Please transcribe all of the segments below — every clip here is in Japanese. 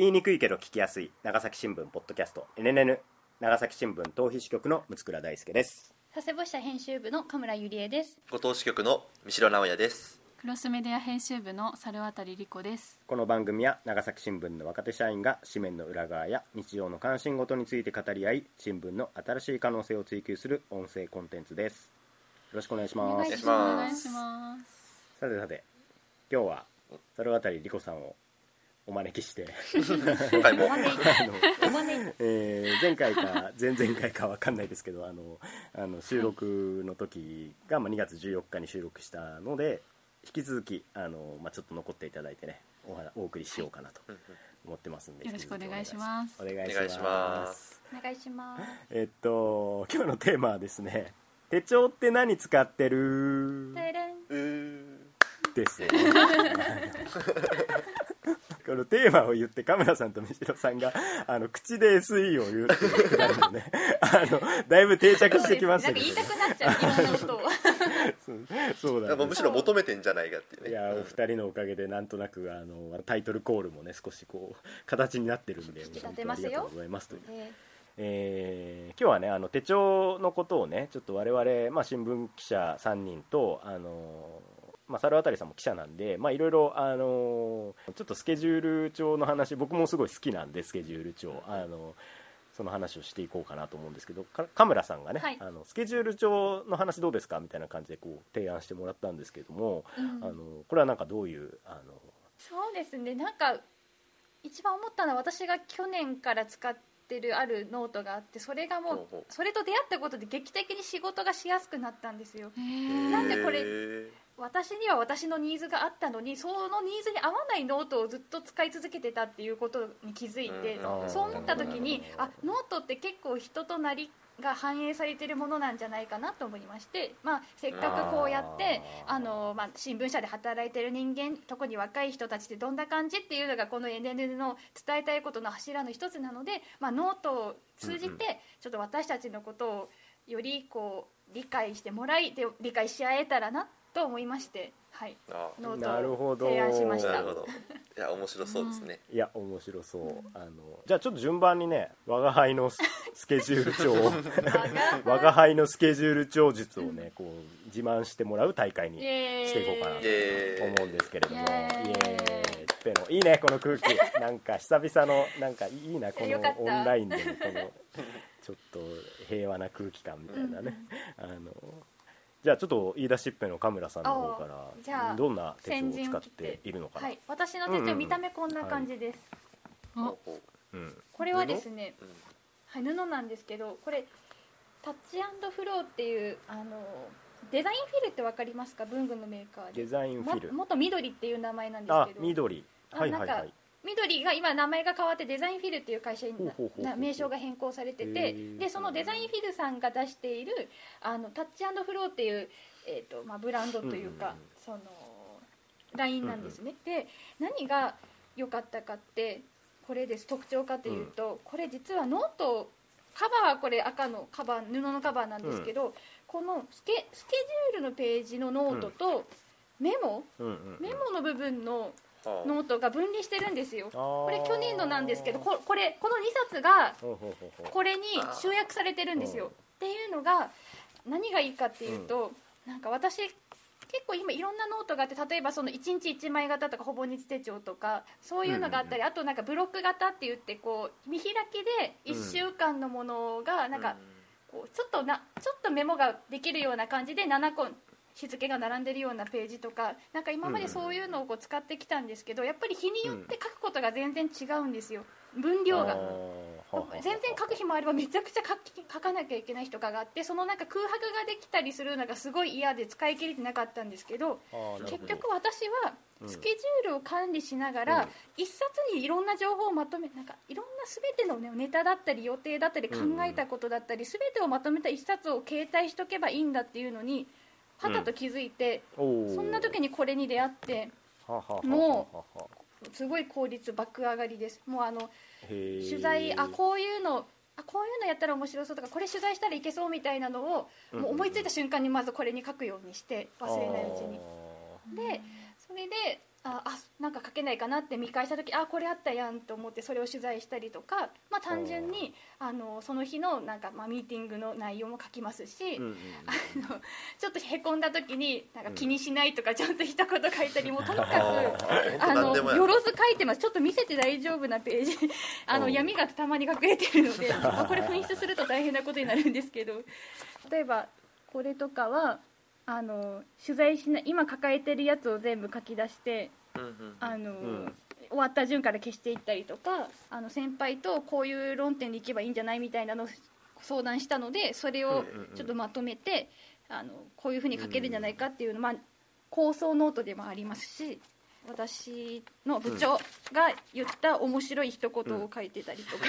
言いにくいけど聞きやすい長崎新聞ポッドキャスト NNN 長崎新聞逃避支局の六倉大輔です。佐世保社編集部の神村ゆりえです。ご当支局の三代直也です。クロスメディア編集部の猿渡理子です。この番組は長崎新聞の若手社員が紙面の裏側や日常の関心事について語り合い新聞の新しい可能性を追求する音声コンテンツです。よろしくお願いしおます。願いしお願いますします。さてさて今日は猿渡理子さんをお招きして。えー前回か前々回か分かんないですけどあのあの収録の時が、まあ、2月14日に収録したので引き続きあの、まあ、ちょっと残っていただいてねお話お送りしようかなと思ってますんで、よろしくお願いします。お願いしお願いしまます。お願いします。えっと今日のテーマはですね手帳って何使ってる？ですよ このテーマを言ってカメラさんと三代さんがあの口で SE を言うっていうくだりもねあのだいぶ定着してきましたけど、ねなんか言いた、くなっちゃういろんなことを。そうそうなんです。もうむしろ求めてんじゃないかっていうね。いやお二人のおかげでなんとなくあのタイトルコールもね少しこう形になってるんで引き立てますよ。ありがとうございますという。ええー今日はねあの手帳のことをねちょっと我々、まあ、新聞記者3人とあの、まあ、猿渡さんも記者なんでまあいろいろあのちょっとスケジュール帳の話僕もすごい好きなんでスケジュール帳あのその話をしていこうかなと思うんですけどかカムラさんがね、はい。あのスケジュール帳の話どうですかみたいな感じでこう提案してもらったんですけども、うん。あのこれはなんかどういうあのそうですね。なんか一番思ったのは私が去年から使ってるあるノートがあってそれがもうそれと出会ったことで劇的に仕事がしやすくなったんですよ。えなんでこれ私には私のニーズがあったのにそのニーズに合わないノートをずっと使い続けてたっていうことに気づいて、うんそう思った時にあノートって結構人となりが反映されてるものなんじゃないかなと思いまして、まあ、せっかくこうやってあの、まあ、新聞社で働いてる人間特に若い人たちってどんな感じっていうのがこの NNN の伝えたいことの柱の一つなので、まあ、ノートを通じてちょっと私たちのことをよりこう理解してもらいで理解し合えたらなと思いまして、はい、あノなるートをほど。提案しました。なるほど。いや面白そうですね。いや面白そう、あのじゃあちょっと順番にね我が輩のススケジュール帳を 我が輩。のスケジュール帳術をねこう自慢してもらう大会にイエーイ。していこうかなと思うんですけれども。イイエーイ。エーイ。ってのいいねこの空気。なんか久々のなんかいいなこのよかった。オンラインでのこのちょっと平和な空気感みたいなね、あのじゃあちょっと言い出しっぺのカメラさんの方かあじゃあらどんな手帳を先陣使ってているのかな、はい、私の手帳見た目こんな感じです、おほうほううん。これはですね、うんはい、布なんですけどこれタッチフローっていうあのデザインフィルって分かりますか？文具のメーカーで。デザインフィル。も元ミドリっていう名前なんですあけど。ミドリ。あはいはいはいミドリが今名前が変わってデザインフィルっていう会社に名称が変更されてへてー。でそのデザインフィルさんが出しているあの TOUCH & FLOW っていう、えーとまあ、ブランドというか、そのラインなんですね、で何が良かったかってこれです。特徴かというと、これ実はノートカバーはこれ赤のカバー布のカバーなんですけど、このスケスケジュールのページのノートとメモ、メモの部分のはあノートが分離してるんですよ。ここれ去年のなんですけどここれこの2冊がこれに集約されてるんですよ。っていうのが何がいいかっていうと、なんか私結構今いろんなノートがあって例えばその1日1枚型とかほぼ日手帳とかそういうのがあったり、あとなんかブロック型って言ってこう見開きで1週間のものがなんかこうちょっとなちょっとメモができるような感じで7個日付が並んでるようなページとかなんか今までそういうのをこう使ってきたんですけどやっぱり日によって書くことが全然違うんですよ。分量が。全然書く日もあればめちゃくちゃ書き書かなきゃいけない日とかがあってそのなんか空白ができたりするのがすごい嫌で使い切れてなかったんですけど結局私はうん。スケジュールを管理しながうん。ら一冊にいろんな情報をまとめなんかいろんな全ての、ね、ネタだったり予定だったり考えたことだったり全てをまとめた一冊を携帯しとけばいいんだっていうのにはたと気づいておー。そんな時にこれに出会ってもはあはあすごい効率爆上がりです。もうあの取材あこういうのあこういうのやったら面白そうとかこれ取材したらいけそうみたいなのをもう思いついた瞬間にまずこれに書くようにして忘れないうちに。でそれでああなんか書けないかなって見返した時あこれあったやんと思ってそれを取材したりとか、まあ、単純にあのその日のなんか、まあ、ミーティングの内容も書きますし、うんうんあのちょっとへこんだ時になんか気にしないとかちょっと一言書いたりもうとにかく。あのよろず書いてます。ちょっと見せて大丈夫なページ あのうん。闇がたまに隠れてるのでまあこれ紛失すると大変なことになるんですけど。例えばこれとかはあの取材しない今抱えてるやつを全部書き出してあの、ん。終わった順から消していったりとかあの先輩とこういう論点でいけばいいんじゃないみたいなのを相談したのでそれをちょっとまとめて、あのこういうふうに書けるんじゃないかっていうの、まあ、構想ノートでもありますし私の部長が言った面白い一言を書いてたりとか、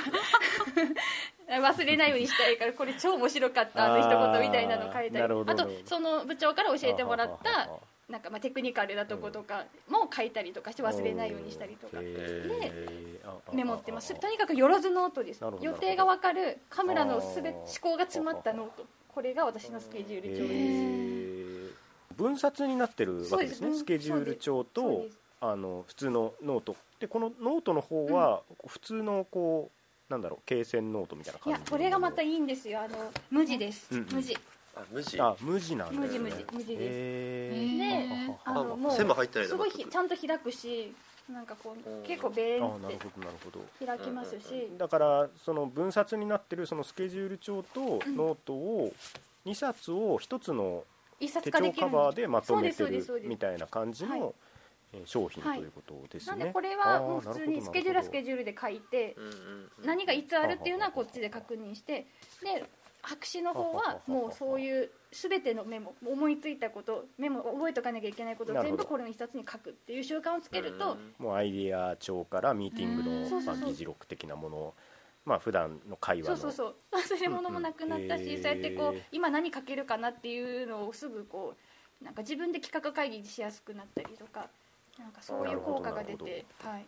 忘れないようにしたいからこれ超面白かったあの一言みたいなのを書いたり。あとその部長から教えてもらったなんかまあテクニカルなとことかも書いたりとかして忘れないようにしたりとか。へー。ああメモってます。あとにかくよろずノートです。予定が分かるカメラのすべ思考が詰まったノート。これが私のスケジュール帳へです。ー。分冊になってるわけですね。スケジュール帳とあの普通のノート。でこのノートの方は普通のこうなんだろう罫線ノートみたいない感じやこれがまたいいんですよ。あの無地です、うんうん。無地。あ無地。あ無地なんですね。無地無地無地です。へへでーあのもう線も入ってないすごいちゃんと開くしなんかこうん。う結構ベーンってあなるほどなるほど。開きますし。だからその分冊になってるそのスケジュール帳とん。ノートを2冊を1つの一冊手化できる帳カバーでまとめてそうですそうでするみたいな感じはい。のえー商品とはい。いうことですね。なんでこれはもう普通にスケジュールはスケジュールで書いて何がいつあるっていうのはこっちで確認してで白紙の方はもうそういう全てのメモ思いついたことメモ覚えとかなきゃいけないことを全部これの一冊に書くっていう習慣をつけるとうんもうアイデア帳からミーティングうんの議事録的なものをまあ普段の会話のそうそうそう。忘れ物もなくなったし、うん。うんそうやってこう今何書けるかなっていうのをすぐこうなんか自分で企画会議しやすくなったりとかなんかそういう効果が出て、はい。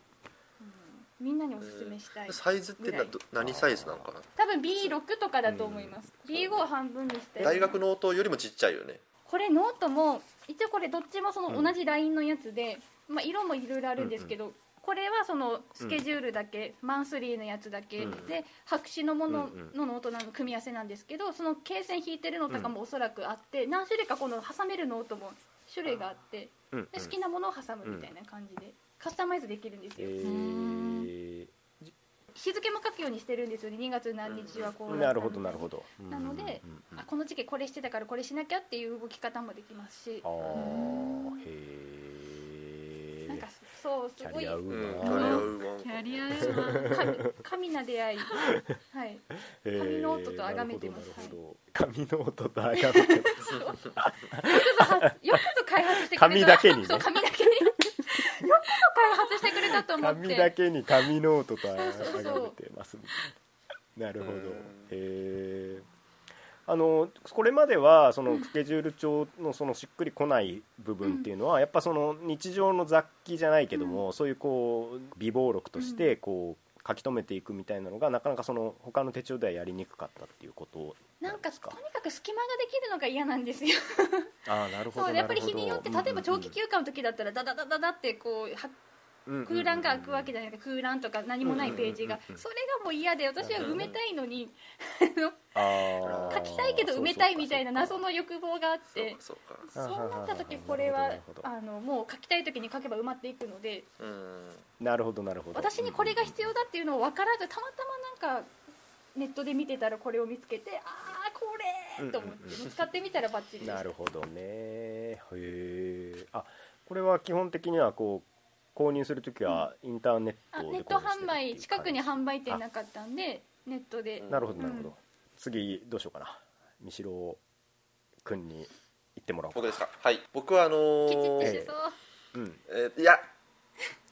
うん、みんなにおすすめしたい。サイズってなど何サイズなのかな？多分 B6 とかだと思います、B5 を半分にして。大学ノートよりもちっちゃいよね。これノートも一応これどっちもそのうん同じラインのやつで、まあ、色もいろいろあるんですけど、これはそのスケジュールだけ、マンスリーのやつだけ、うん。で白紙のものうんのノートなの組み合わせなんですけどその罫線引いてるのとかもおそらくあって、何種類かこの挟めるノートも種類があってで好きなものを挟むみたいな感じで、カスタマイズできるんですよ、えー。日付も書くようにしてるんですよね。2月何日はこうなるほどなるほど。なのでうん。うん。うんあこの時期これしてたからこれしなきゃっていう動き方もできますし。あーへなんかそうすごい。キャリアウうんーキャリアウーマン。キャリアウーマン。神神な出会い。はい。神神ノートと崇めてます。なるほど神ノートと崇めてます。よくぞ開発してくれた。紙だけにね。そう紙だけに。よくぞ開発してくれたと思って。紙だけに神ノートと崇めてます。なるほど。うん。へえあのこれまではそのスケジュール帳のそのしっくりこない部分っていうのは、やっぱその日常の雑記じゃないけども、そういうこう備忘録としてこう書き留めていくみたいなのがなかなかその他の手帳ではやりにくかったっていうことなんかとにかく隙間ができるのが嫌なんですよ。ああなるほどそうやっぱり日によって例えば長期休休暇の時だったらダダダダダってこうは空欄が開くわけじゃないですか空欄とか何もないページが。それがもう嫌で私は埋めたいのに あ書きたいけど埋めたいみたいな謎の欲望があって。そうなった時これはあのもう書きたい時に書けば埋まっていくので。うん。なるほどなるほど。私にこれが必要だっていうのを分からずたまたまなんかネットで見てたらこれを見つけてああこれと思って使ってみたらバッチリでしたなるほどね。へえあこれは基本的にはこう購入するときはインターネットであネット販売近くに販売店なかったんでネットで。なるほどなるほど、うん。次どうしようかな。三代君に言ってもらおうか僕ですか。はい。僕はあのーしそう。うん。えーいや。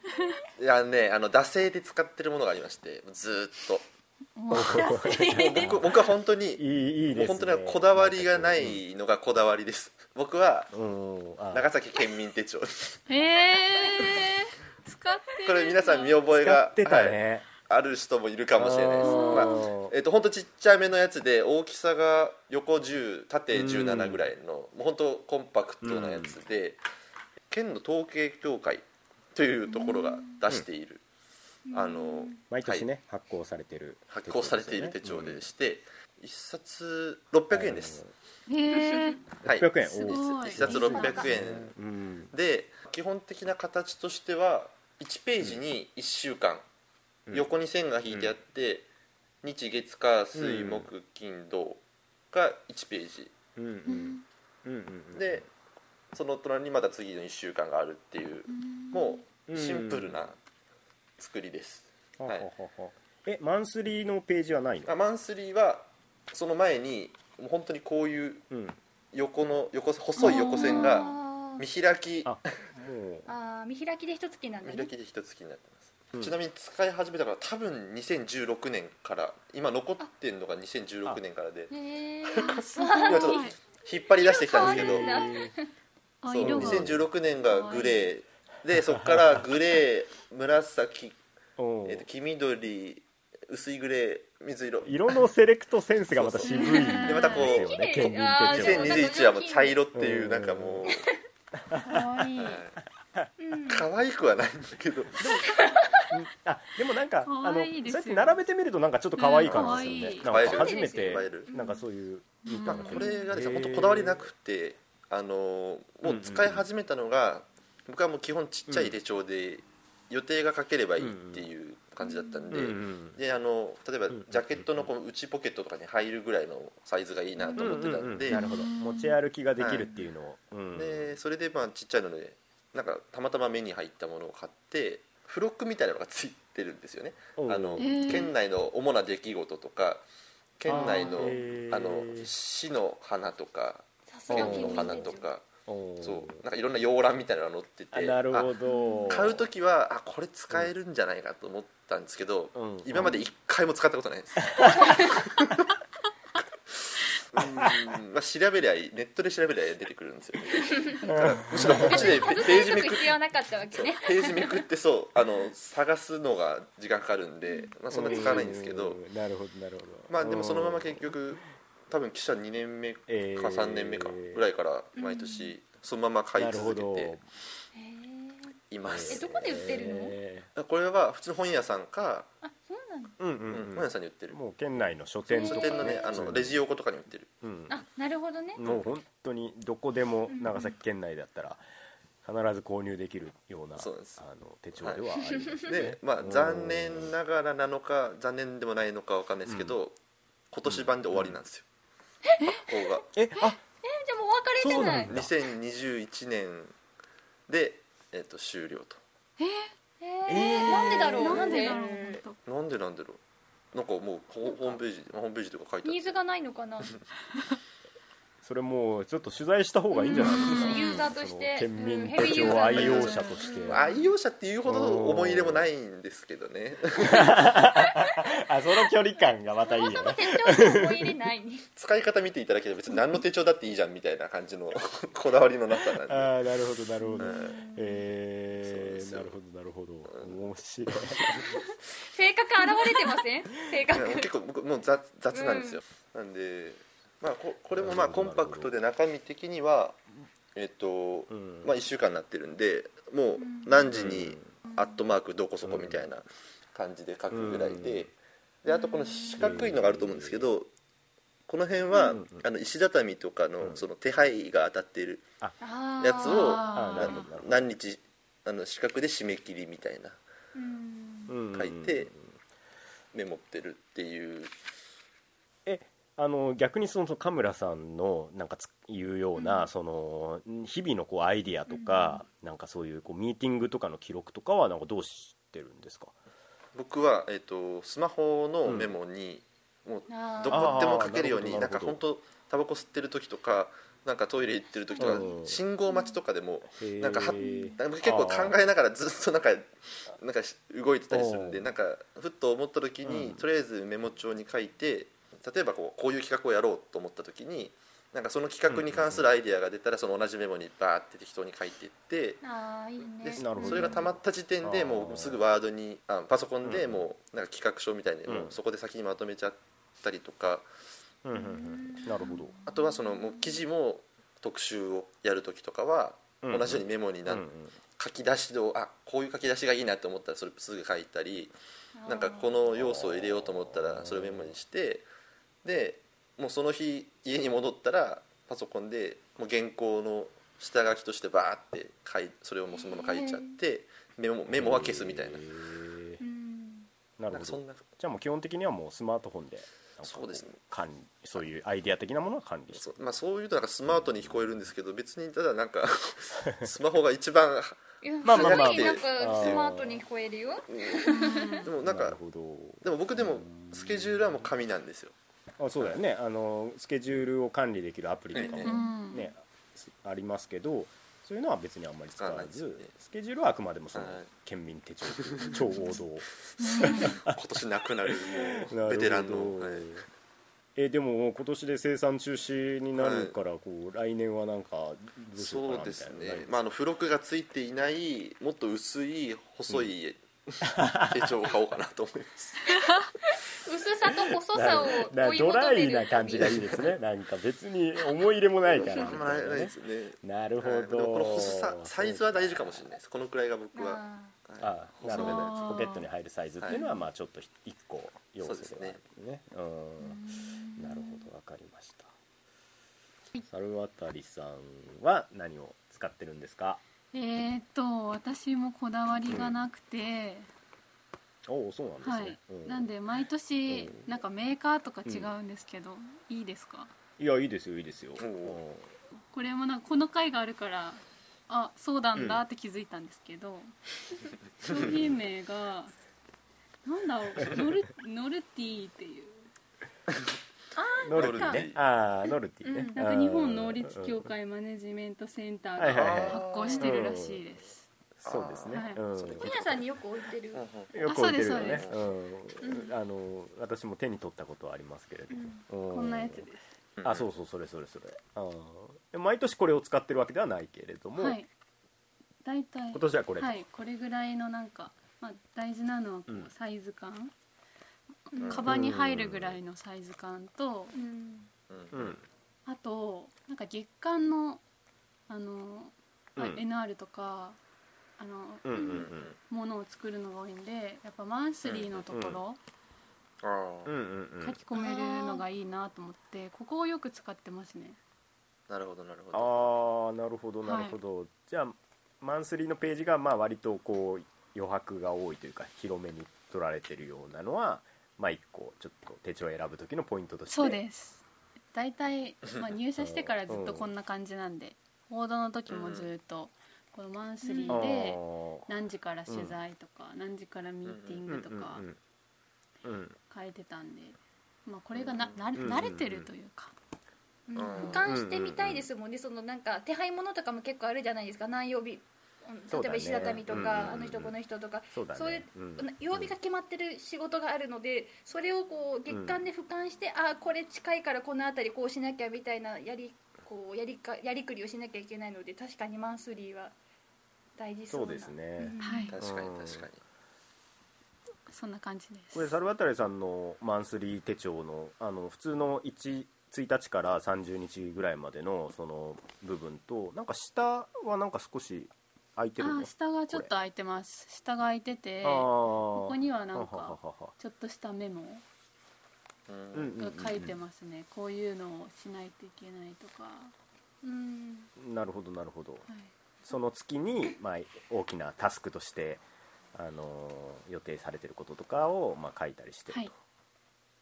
いやねあの惰性で使ってるものがありましてずーっと。僕僕は本当に いいね。本当にこだわりがないのがこだわりです。僕は長崎県民手帳です。へえ使ってるこれ皆さん見覚え使がってたはい。ね、ある人もいるかもしれないです。まあえっと本当ちっちゃめのやつで大きさが横10縦17ぐらいのもう本当コンパクトなやつで、県の統計協会というところが出している、あの毎年ね、発行されてる発行されている手帳でして、一冊600円です、へえはい、600円。すごい。一冊600円。うん。で基本的な形としては1ページに1週間、うん。横に線が引いてあって、日月火水うん木金土が1ページ。うんうん。うん。うんでその隣にまた次の1週間があるっていうもうシンプルな作りです、ははい。はははえマンスリーのページはないの？あマンスリーはその前にもう本当にこういううん。横の横細い横線があ見開きああー見開きで一月なんだね。見開きで一月になってます、うん。ちなみに使い始めたから多分2016年から今残ってるのが2016年からで。へえすごい今ちょっと引っ張り出してきたんですけど。色変わるんだ。えそうあ色が。2016年がグレー。でそこからグレー紫、えーと黄緑薄いグレー水色。色のセレクトセンスがまた渋いでまたこうよね県民あー手帳2021はもう茶色っていううん。なんかもうかわいい、うん。可愛くはないんだけど。あでもなんか可あのそうやって並べてみるとなんかちょっと可愛い感じですよね、うん可愛い。なんか初めて映える。なんかそういう、うん。まあ、これがですね本当こだわりなくてあのもう使い始めたのが僕はもう基本ちっちゃい手帳で予定が書ければいいっていう感じだったんで、うんうん。であの例えばんジャケットのこの内ポケットとかに入るぐらいのサイズがいいなと思ってたんで,、なるほど。持ち歩きができるっていうのを、うん。でそれでまあちっちゃいのでなんかたまたま目に入ったものを買って付録みたいなのがついてるんですよね。あの県内の主な出来事とか県内のあの市の花とか県の花とかそう。なんかいろんな洋覧みたいなのが載ってて。あなるほど。あ買う時はあこれ使えるんじゃないかと思ったんですけど、うん。今まで一回も使ったことないです。うん。まあ、調べりゃいい。ネットで調べりゃ出てくるんですよね。むしろこっちでペ ページめくっ必要なかったわけね。ページめくってそうあの探すのが時間かかるんで、まあ、そんな使わないんですけど。うん。なるほどなるほど。まあでもそのまま結局多分記者2年目かえー。3年目かぐらいから毎年そのまま買い続けています。えどこで売ってるの？えこれは普通の本屋さんか、あそうなんうんううん。ん本屋さんに売ってる。もう県内の書店とか書店のねあのレジ横とかに売ってる。うん。あなるほどね。もう本当にどこでも長崎県内だったら必ず購入できるようなそうです。あの手帳ではありますね、でまあうん。残念ながらなのか残念でもないのかわかんないですけど、今年版で終わりなんですよ、発行がえあえじゃあもうお別れじゃない？そうなんだ。2021年で、えっと終了と。え？ーなんでだろう？なんで？だろう？え本当なんでなんだろう？なんかもうホホームページまあホームページとか書いてある。ニーズがないのかな？それもうちょっと取材した方がいいんじゃないですか。うん。ユーザーとして。県民うん。手帳愛用者として。愛用者っていうほど思い入れもないんですけどね。あその距離感がまたいいよね。手帳に思い入れないね。使い方見ていただければ別に何の手帳だっていいじゃんみたいな感じの こだわりのなさなんで。ああなるほどなるほど、うん。えー、なるほどなるほど。面白い。性格現れてません？性格。結構僕もう雑雑なんですよ、なんで、まあ、ここれもまあコンパクトで中身的にはえっと、うん。まあ、1週間になってるんでもう何時にアットマークどこそこみたいな感じで書くぐらいでであとこの四角いのがあると思うんですけどこの辺はうんあの石畳とかうん。のその手配が当たっているやつを何日あの四角で締め切りみたいな書いてメモってるっていうえあの逆にその神村さんのなんかついうような、その日々のこうアイディアとか、なんかそういうこうミーティングとかの記録とかはなんかどうしてるんですか？僕は、えー、とスマホのメモに、もうどこでも書けるようになんか本当タバコ吸ってる時とかなんかトイレ行ってる時とか、うん。信号待ちとかでもなんかはなんか結構考えながらずっとなんかなんかし動いてたりするんでなんかふっと思った時に、うん。とりあえずメモ帳に書いて例えばこうこういう企画をやろうと思った時になんかその企画に関するアイデアが出たらその同じメモにバーって適当に書いていってあーいいね。でなるほど。それが溜まった時点でもうすぐワードにあパソコンでうんもうなんか企画書みたいにもううんそこで先にまとめちゃったりとか。うんうんうん。なるほど。あとはそのもう記事も特集をやる時とかはうん同じようにメモになうんうん。書き出しをあこういう書き出しがいいなと思ったらそれすぐ書いたりなんかこの要素を入れようと思ったらそれをメモにしてでもうその日家に戻ったらパソコンでもう原稿の下書きとしてバーって書いそれをもうそのまま書いちゃってメモメモは消すみたいな。なるほど。じゃあもう基本的にはもうスマートフォンでそうですね。管理そういうアイデア的なものは管理して。そう,、まあ、そういうとなんかスマートに聞こえるんですけど別にただなんか スマホが一番まあまあまあ。スマートに聞こえるよ。でもなんかでも僕でもスケジュールはもう紙なんですよあそうだよね。あのスケジュールを管理できるアプリとかええもうんね、ありますけどそういうのは別にあんまり使わず、ね。スケジュールはあくまでもそのはい。県民手帳超王道。今年なくなるもうベテランの、はい。えでも今年で生産中止になるから、こう来年はなんかどうしようかなみそうですたいなね、まあ、あの付録がついていないもっと薄い細い 手帳を買おうかなと思います、薄さと細さをな追いドライな感じがいいですね。なんか別に思い入れもないから。あんまないないですよね。なるほはい。このど細さサイズは大事かもしれないです。このくらいが僕は、あはい。あなるほどポケットに入るサイズっていうのははい。まあちょっと一個要素ではあるね。うん。なるほど。わかりました。猿渡さんは何を使ってるんですか？えーっと私もこだわりがなくて、おおそうなんですね、はい、うなんで毎年うん。なんかメーカーとか違うんですけど、いいですか？いやいいですよいいですよ、これもなんかこの回があるからあそうなんだって気づいたんですけど、商品名がなんだろうノルノルティっていう ノルティね。ああノルティね、なんか日本能率協会マネジメントセンターが発行してるらしいです、そうですね、はい。うん。それ本屋さんによく置いてる。よく置いてるよあそうですねうん、あの私も手に取ったことはありますけれども、うこんなやつです。あそうそうそれそれそれ。毎年これを使ってるわけではないけれども、はい。大体今年はこれと、はい。これぐらいのなんか、まあ、大事なのはサイズ感、うんカバンに入るぐらいのサイズ感と、うん。うんあとなんか月間のあの、まあうん NR とかあの、うんうんうん。ものを作るのが多いんでやっぱマンスリーのところ、あうんうんうん。書き込めるのがいいなと思ってここをよく使ってますね。あなるほどなるほど。ああなるほどなるほど、じゃあマンスリーのページがまあ割とこう余白が多いというか広めに取られてるようなのはまあ一個ちょっと手帳を選ぶ時のポイントとして。そうです。大体、まあ、入社してからずっとこんな感じなんで報道の時もずっとこのマンスリあーでー何時から取材とか、何時からミーティングとかうんうんうん変えてたんで、まあ、これがな慣れてるというか、うん。うん。俯瞰してみたいですもんね。そのなんか手配物とかも結構あるじゃないですか。何曜日例えば石畳とかあの人この人とかそうだね。そういううん。曜日が決まってる仕事があるのでそれをこう月間で俯瞰してあこれ近いからこの辺りこうしなきゃみたいなやりこうやりかやりくりをしなきゃいけないので確かにマンスリーは大事そうな。そうですね。うん。はい。確かにうん確かに。そんな感じです。これ猿渡さんのマンスリー手帳のあの普通の 1, 1日から30日ぐらいまでのその部分となんか下はなんか少し空いてるの？あー下がちょっと開いてます。下が開いててここにはなんははかはは。ちょっとしたメモが書いてますね、こういうのをしないといけないとか、うん。なるほどなるほど。はい、その月に、まあ、大きなタスクとして、あのー予定されてることとかを、まあ、書いたりしてるはい。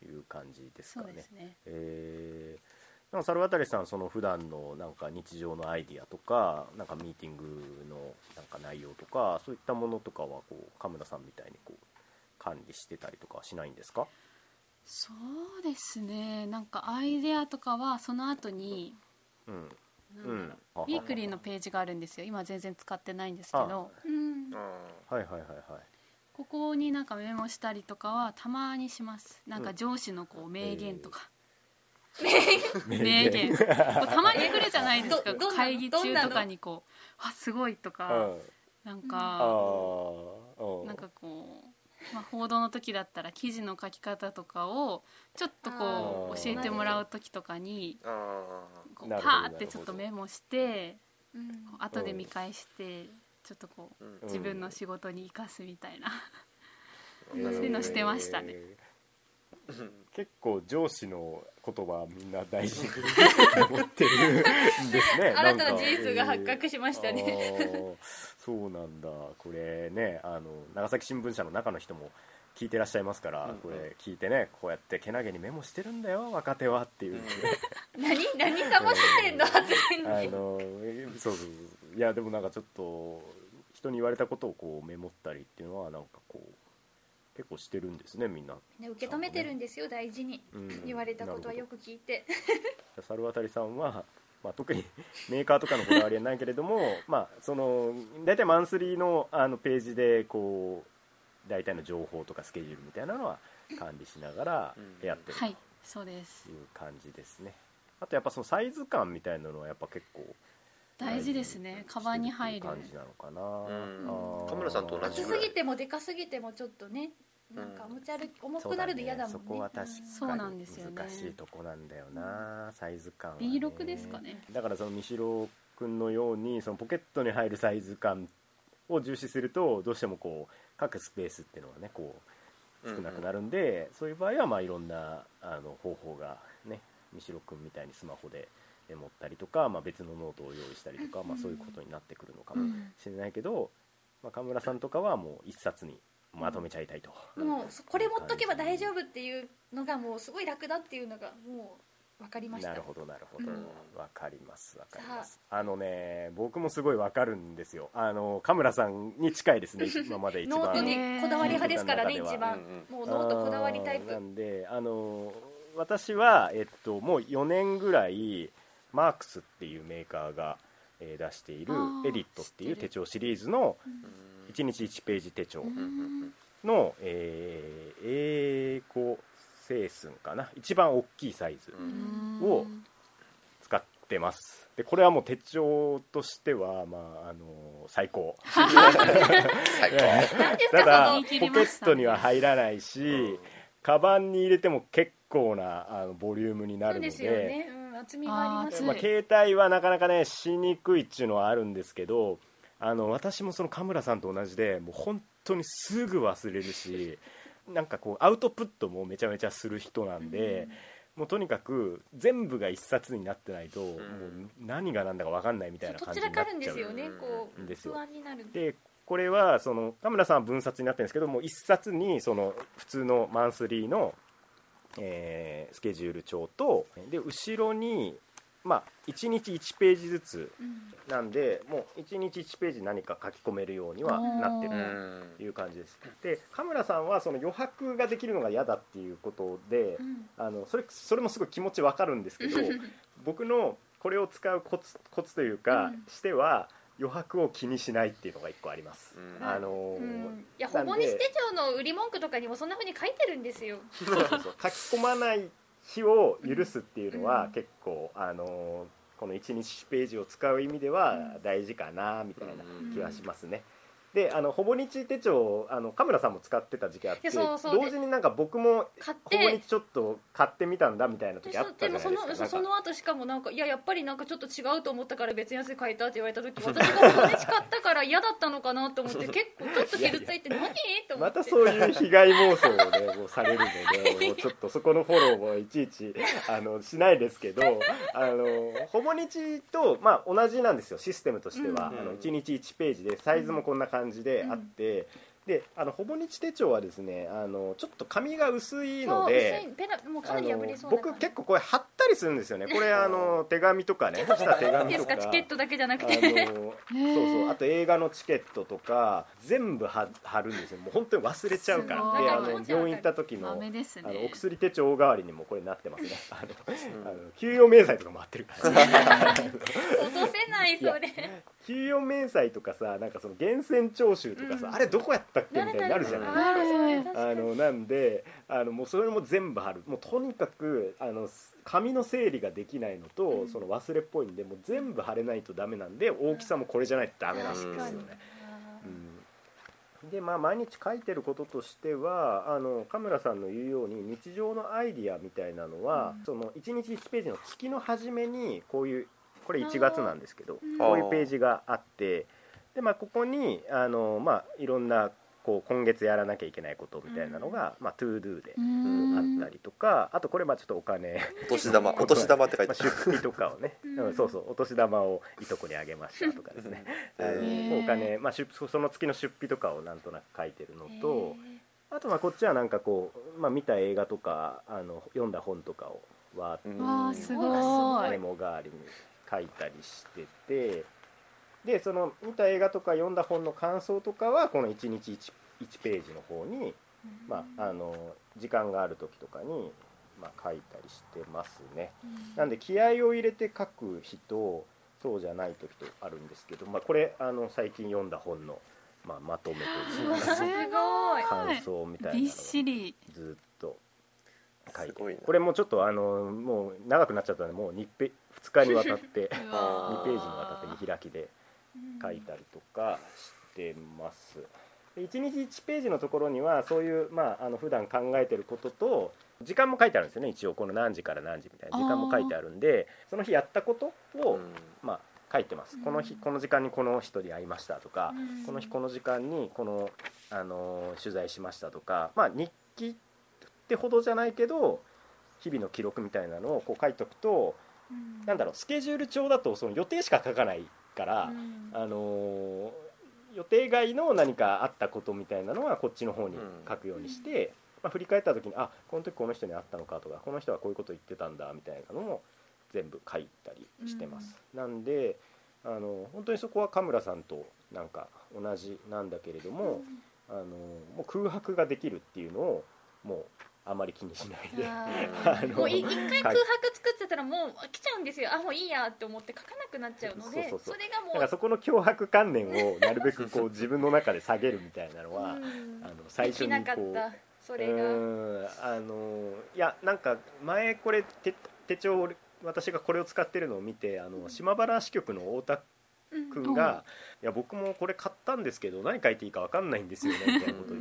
という感じですそかね。うですね。えーなんか猿渡さんその普段のなんか日常のアイディアとかなんかミーティングのなんか内容とかそういったものとかはこう神村さんみたいにこう管理してたりとかはしないんですか？そうですね。なんかアイデアとかはその後にうん。う、うん。ウィークリーのページがあるんですよ。今全然使ってないんですけど。うん。あはいはいはいはい。ここになんかメモしたりとかはたまにします。なんか上司のこう名言とか、名言。こうたまに来るじゃないですか。会議中とかにこう「あすごい」とか、うん。なんあか、ーうん。なんかこう、まあ、報道の時だったら記事の書き方とかをちょっとこう教えてもらう時とかにこうパーってちょっとメモしてうん後で見返してちちょっとこううん。自分の仕事に生かすみたいな、えそういうのしてましたね。えー結構上司の言葉みんな大事に思ってるんですね。新たな事実が発覚しましたね。えーそうなんだ。これねあの長崎新聞社の中の人も聞いてらっしゃいますから、うんうん。これ聞いてねこうやってけなげにメモしてるんだよ若手はっていう、何何騙してんの発言あに。のそうそうそう。いやでもなんかちょっと人に言われたことをこうメモったりっていうのはなんかこう結構してるんですねみんな。ね、受け止めてるんですよ大事に、うん。言われたことはよく聞いて。猿渡さんは、まあ、特に メーカーとかのこだわりはないけれども、まあ、その大体マンスリーのあのページでこう大体の情報とかスケジュールみたいなのは管理しながらうん。やってる。はいそうです。という感じですね。あとやっぱそのサイズ感みたいなのはやっぱ結構大事ですね。カバンに入る。感じなのかな、ん。あー。田村さんと同大きじぐらい。すぎてもでかすぎてもちょっとねなんか持ち歩き重くなるの嫌だもんね。そこは確かにそうなんですよね。難しいとこなんだよな、サイズ感は、ね、B6 ですかね。だからその三代君のようにそのポケットに入るサイズ感を重視するとどうしてもこう各スペースっていうのはねこう少なくなるんで、そういう場合はまあいろんなあの方法がね三代君みたいにスマホでメモったりとか、まあ、別のノートを用意したりとか、まあ、そういうことになってくるのかもしれないけど、まあ、河村さんとかはもう一冊にまとめちゃいたいと、もうそこれ持っとけば大丈夫っていうのがもうすごい楽だっていうのがもう分かりました。なるほどなるほど、うん。わかりますわかります。あ。のね僕もすごいわかるんですよ。あの神村さんに近いですね 今まで一番。ノートにこだわり派ですからねうん一番うん。もうノートこだわりタイプ。なんであの私は、えっと、もう4年ぐらいマークスっていうメーカーが、えー出しているエディットっていう手帳シリーズのうん1日1ページ手帳の、えー英語整寸かな。一番大きいサイズうん。を使ってます。でこれはもう手帳としては、まあ、あの最高。ただポケットには入らないし、うんカバンに入れても結構なあのボリュームになるので。そのそうですよね、うん、厚みがありますあ携帯はなかなかねしにくいっていうのはあるんですけどあの私もその神村さんと同じでもう本当にすぐ忘れるし なんかこうアウトプットもめちゃめちゃする人なんで、もうとにかく全部が一冊になってないと、もう何が何だか分かんないみたいなと感じになっちゃう。ですよねこうですよ。不安になる。でこれはその田村さんは分冊になってるんですけども一冊にその普通のマンスリーの、えースケジュール帳とで後ろに、まあ、1日1ページずつうん。なんでもう1日1ページ何か書き込めるようにはなってるうんという感じです。で神村さんはその余白ができるのが嫌だっていうことでうん。あのそれそれもすごい気持ちわかるんですけど 僕のこれを使うコツコツというか、うん。しては余白を気にしないっていうのが一個あります、うん。あのーうん。いやなんでほぼ日手帳の売り文句とかにもそんな風に書いてるんですよ。そうそうそう。書き込まない日を許すっていうのはうん結構、あのーこの1日ページを使う意味では大事かなみたいな気はしますね。であのほぼ日手帳あのカメラさんも使ってた時期あってそうそう。同時になんか僕も買っほぼ日てちょっと買ってみたんだみたいな時あったでじゃないですか。もその後しかもなんかいややっぱりなんかちょっと違うと思ったから別のやつで変えたって言われた時私がほぼ日買ったから嫌だったのかなと思って結構ちょっとケルツァいって何？と思まって。たそういう被害妄想をねもうされるのでもうちょっとそこのフォローもいちいち あのしないですけどあのほぼ日と、まあ、同じなんですよシステムとしては、うん。あの1日1ページでサイズもこんな感じ感じであって、であのほぼ日手帳はですねあのちょっと紙が薄いのそうで薄いペラもうかなあのり破れそうな僕結構これ貼ったりするんですよね。これあの手紙とかねした手紙とか。ですかチケットだけじゃなくあてのそうそう。あと映画のチケットとか全部貼貼るんですよ。もう本当に忘れちゃうから。であの病院行った時のあのお薬手帳代わりにもこれなってますね。あの、あの給与明細とかも貼ってるから、ね、落とせないそれ。給与明細とかさなんかその源泉徴収とかさ、うん。あれどこやったっけみたいになるじゃないですか。あのなんであのもうそれも全部貼る。もうとにかくあの紙の整理ができないのと、うん。その忘れっぽいんでもう全部貼れないとダメなんで大きさもこれじゃないとダメなんですよね。でまあ、毎日書いてることとしてはあの神村さんの言うように日常のアイディアみたいなのは、うん。その1日1ページの月の初めにこういうこれ1月なんですけどうん。こういうページがあってでまあここにあのまあいろんなこう今月やらなきゃいけないことみたいなのが、まあ、 To Do であったりとかあとこれまあちょっとお金お年玉お年玉って書いまあ、てある出費とかをね、うん。そうそうお年玉をいとこにあげましたとかですね。あのへー。お金、まあ、出その月の出費とかをなんとなく書いてるのとあとまあこっちはなんかこう、まあ、見た映画とかあの読んだ本とかをわーっとうん。わあすごい。メモ代わりに書いたりしててでその見た映画とか読んだ本の感想とかはこの1日 1, 1ページの方に、まあ、あの時間がある時とかに、まあ、書いたりしてますね。なんで気合を入れて書く日とそうじゃない時とあるんですけど、まあ、これあの最近読んだ本の、まあ、まとめというかすごい。感想みたいなのびっがしりずっと書いて。すごいな。これもちょっとあのもう長くなっちゃったのでもう 2, ペ2日にわたって うわ2ページにわたって見開きで書いたりとかしてます。で1日1ページのところにはそういうまああの普段考えてることと時間も書いてあるんですよね。一応この何時から何時みたいな。時間も書いてあるんでその日やったことを、うん。まあ書いてます。この日この時間にこの人に会いましたとか、この日この時間にこの、あのー取材しましたとか、まあ、日記ってほどじゃないけど日々の記録みたいなのをこう書いとくと、なんだろうスケジュール帳だとその予定しか書かないから、あのー予定外の何かあったことみたいなのはこっちの方に書くようにして、まあ、振り返った時にあこの時この人に会ったのかとかこの人はこういうこと言ってたんだみたいなのも全部書いたりしてます。なんであの本当にそこは神村さんとなんか同じなんだけれども、あのもう空白ができるっていうのをもうあまり気にしないで。もうい一回空白作ってたらもう飽きちゃうんですよ。あもういいやって思って書かなくなっちゃうのでそれがもうだからそこの脅迫観念をなるべくこう 自分の中で下げるみたいなのは、うん。あの最初にできなかっこうたそれうがあのいやなんか前これ手手帳を私がこれを使ってるのを見てあの島原支局の太田うん君が「いや僕もこれ買ったんですけど何書いていいか分かんないんですよね」みたいなことを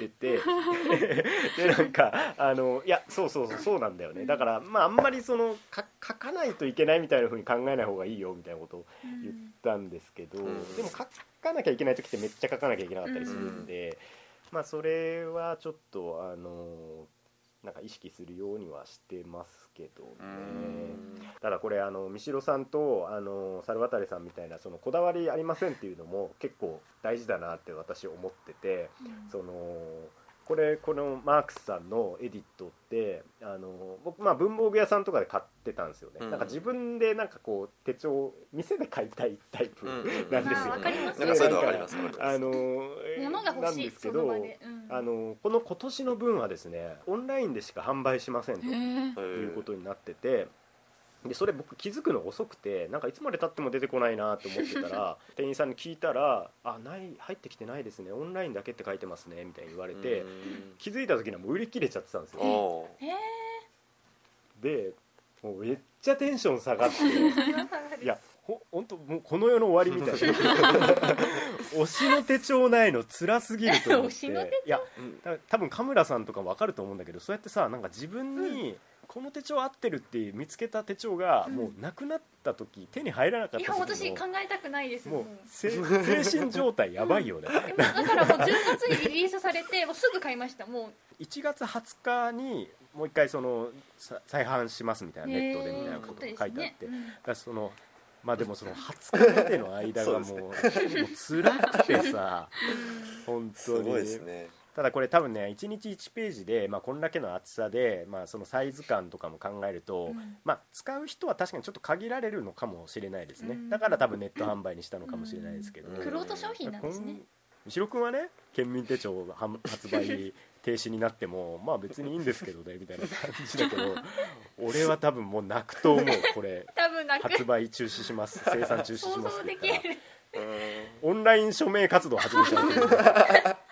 言ってて。でなんかあのいやそうそうそうそうなんだよね。だからまああんまりそのか書かないといけないみたいな風に考えない方がいいよみたいなことを言ったんですけど、うん。でも書かなきゃいけない時ってめっちゃ書かなきゃいけなかったりするんで、まあそれはちょっとあのなんか意識するようにはしてますけどね。ただこれあの三代さんとあの猿渡さんみたいなそのこだわりありませんっていうのも結構大事だなって私思ってて、そのこれこのマークスさんのエディットってあの僕まあ文房具屋さんとかで買ってたんですよね、うん。なんか自分でなんかこう手帳を店で買いたいタイプうんなんですよ、あわかります。なんかそういうのわかりますわかります。あのえー物が欲なんしいですけどあのこの今年の分はですねオンラインでしか販売しませんということになっててでそれ僕気づくの遅くてなんかいつまでたっても出てこないなと思ってたら 店員さんに聞いたら「あない入ってきてないですね。オンラインだけって書いてますね」みたいに言われて気づいた時にはもう売り切れちゃってたんですよ。おへえでもうめっちゃテンション下がって いやほ本当もうこの世の終わりみたいな。推しの手帳ないの辛すぎると思って。いやだ多分カムラさんとか分かると思うんだけどそうやってさなんか自分にこの手帳合ってるって見つけた手帳がもうなくなった時手に入らなかっいた時のや私考えたくないですももう。せ精神状態やばいよね。うだからもう10月にリリースされてもうすぐ買いましたもう。1月20日にもう一回そのさ再販しますみたいなネットでみたいなことが書いてあって、へーうん。だからそのまあでもその20日までの間がもうそうもう辛くてさ本す当に。ごいですねただこれ多分ね1日1ページで、まあ、こんだけの厚さで、まあ、そのサイズ感とかも考えると、まあ、使う人は確かにちょっと限られるのかもしれないですね、うん。だから多分ネット販売にしたのかもしれないですけど、うん。クロート商品なんですね。後ろ君はね県民手帳は発売停止になってもまあ別にいいんですけどねみたいな感じだけど 俺は多分もう泣くと思うこれ。発売中止します。生産中止し想ます像できって言ったら。る。オンライン署名活動始めちゃう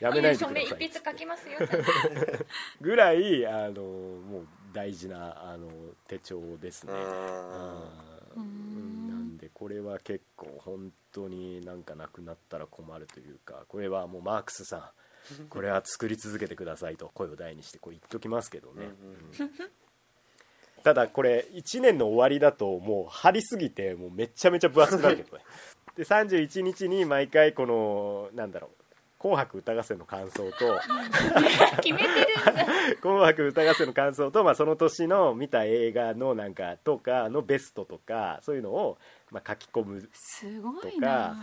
やめないで署ください。名一筆書きますよ。ぐらいあのもう大事なあの手帳ですね。なんでこれは結構本当になんかなくなったら困るというかこれはもうマークスさんこれは作り続けてくださいと声を大にしてこう言っときますけどね、うん。ただこれ1年の終わりだともう張りすぎてもうめちゃめちゃ分厚くなるけ。どねで31日に毎回このなんだろう「紅白歌合戦」の感想と 決めてるんだ「紅白歌合戦」の感想と、まあ、その年の見た映画のなんかとかのベストとかそういうのを、まあ、書き込むすごいとかな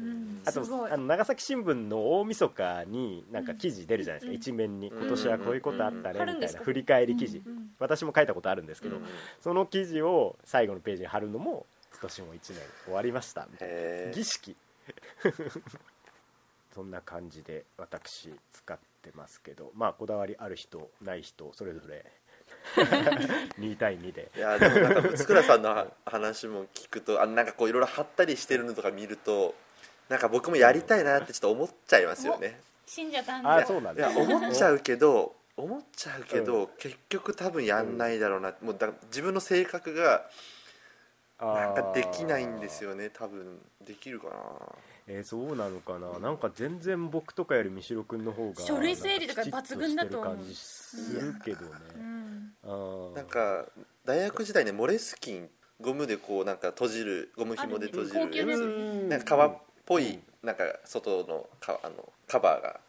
うん。あとすごい。あの長崎新聞の大晦日になんか記事出るじゃないですか、うん。一面にうん。今年はこういうことあったねうんみたいな振り返り記事、うん私も書いたことあるんですけど、うん。その記事を最後のページに貼るのも今年も1年終わりましたみたいな。へ儀式そんな感じで私使ってますけどまあこだわりある人ない人それぞれ。2対2で。えいやでもなんか六倉さんの話も聞くとあのなんかこういろいろ貼ったりしてるのとか見るとなんか僕もやりたいなってちょっと思っちゃいますよね。信者誕生あそうなんだ。いや思っちゃうけど思っちゃうけど、結局多分やんないだろうな、もうだ自分の性格がなんかできないんですよね。多分できるかなえーそうなのかな？なんか全然僕とかより三代君の方が書類整理とか抜群だと思う感じするけどね、う。ん。なんか大学時代ねモレスキンゴムでこうなんか閉じるゴム紐で閉じ高級なやつ。なんか革っぽいなんか外のかあのカバーが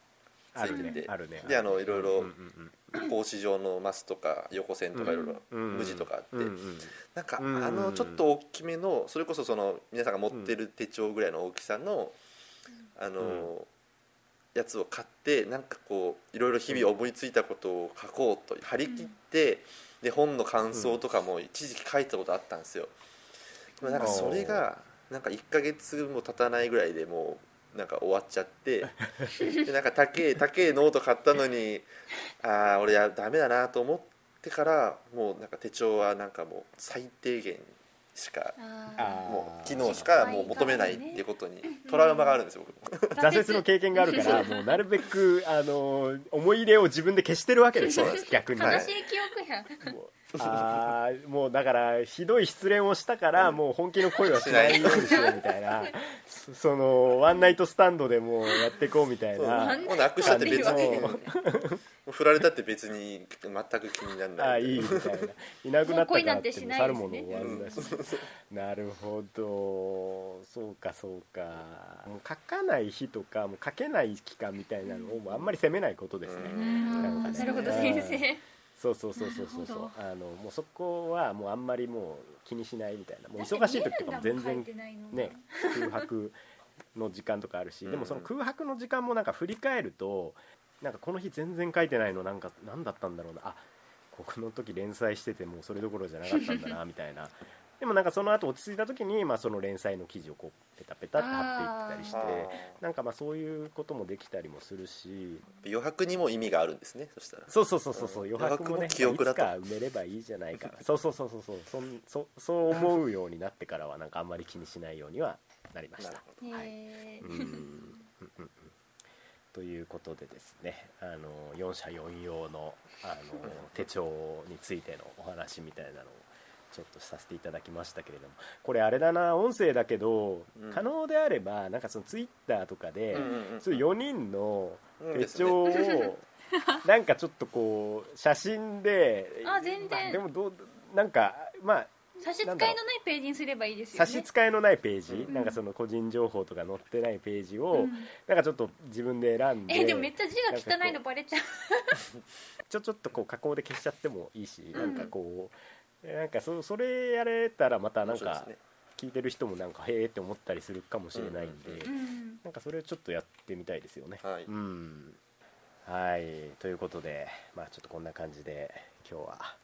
あるねついてて。あるね。であのいろいろ格子状のマスとか横線とかいろいろうん無地とかあってうんうん。なんかあうん。のちょっと大きめのそれこそその皆さんが持ってる手帳ぐらいの大きさのあのやつを買ってなんかこういろいろ日々思いついたことを書こうと張り切ってで本の感想とかも一時期書いたことあったんですよ。なんかそれがなんか1ヶ月も経たないぐらいでもうなんか終わっちゃってでなんか高え高えノート買ったのにああ俺やダメだなと思ってからもうなんか手帳はなんかもう最低限しかもう機能しかもう求めないっていうことにトラウマがあるんですよ僕。も 挫折の経験があるからもうなるべくあの思い入れを自分で消してるわけですよ逆に、ー悲しい記憶やあーもうだからひどい失恋をしたからもう本気の恋はしないようにしようみたいな。そ そのワンナイトスタンドでもうやっていこうみたいな。もうなくしたって別に。ももう振られたって別に全く気にならあない。ーいいみたいな。いなくなったからって去るもの終わるんだし。なるほど。そうかそうか。もう書かない日とかもう書けない期間みたいなのをもうあんまり責めないことですね、うん。なんかね。なるほど先生そうそうそうそうそうそう。あのもうそこはもうあんまりもう気にしないみたいな。もう忙しい時とかも全然ね空白の時間とかあるし、うんでもその空白の時間もなんか振り返るとなんかこの日全然書いてないのなんか何だったんだろうな。あここの時連載しててもうそれどころじゃなかったんだなみたいなでもなんかその後落ち着いた時に、まあ、その連載の記事をこうペタペタって貼っていったりしてあなんかまあそういうこともできたりもするし。ー余白にも意味があるんですねそしたら。そうそうそうそうそう。うん。余白もね余白も記憶だと。いつか埋めればいいじゃないかな そうそうそうそうそう。そんそそう思うようになってからはなんかあんまり気にしないようにはなりました。はい。へうんうんうんうん。ということでですねあの4社4用のあの手帳についてのお話みたいなのをちょっとさせていただきましたけれども。これあれだな音声だけど、うん。可能であればなんかそのツイッターとかで、うんうんうんそういう4人のうん手帳を なんかちょっとこう写真であ全然。まあでもどうなんかまあ差し支えのないページにすればいいですよ差ねし支えのないページ、うん。なんかその個人情報とか載ってないページを、うん。なんかちょっと自分で選んでえでもめっちゃ字が汚いのバレちゃう。ちょちょっとこう加工で消しちゃってもいいし、んなんかこうなんかそそれやれたらまたなんか聞いてる人もなんかへえって思ったりするかもしれないんで、うんうんなんかそれをちょっとやってみたいですよね。はい。うん。はい。ということで、まあ、ちょっとこんな感じで今日は、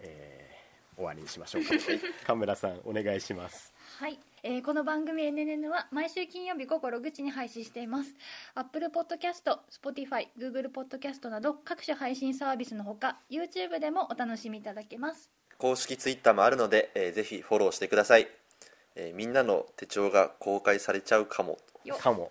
えー終わりにしましょうか。神村さんお願いします。はい、えーこの番組 NNN は毎週金曜日午後6時に配信しています。Apple Podcast、Spotify、Google Podcast など各種配信サービスのほか YouTube でもお楽しみいただけます公式ツイッターもあるので、えーぜひフォローしてください、えーみんなの手帳が公開されちゃうかも。よかも。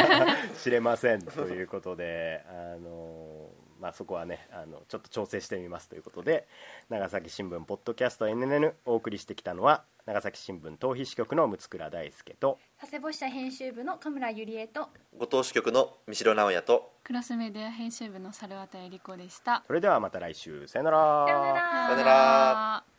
しれません。ということであのまあ、そこはねあのちょっと調整してみますということで長崎新聞ポッドキャスト NNN お送りしてきたのは長崎新聞逃避支局の六倉大輔と佐世保支社編集部の神村ゆりえとご当支局の三代直也とクラスメディア編集部の猿渡恵理子でした。それではまた来週さよなら。さようなら。さよなら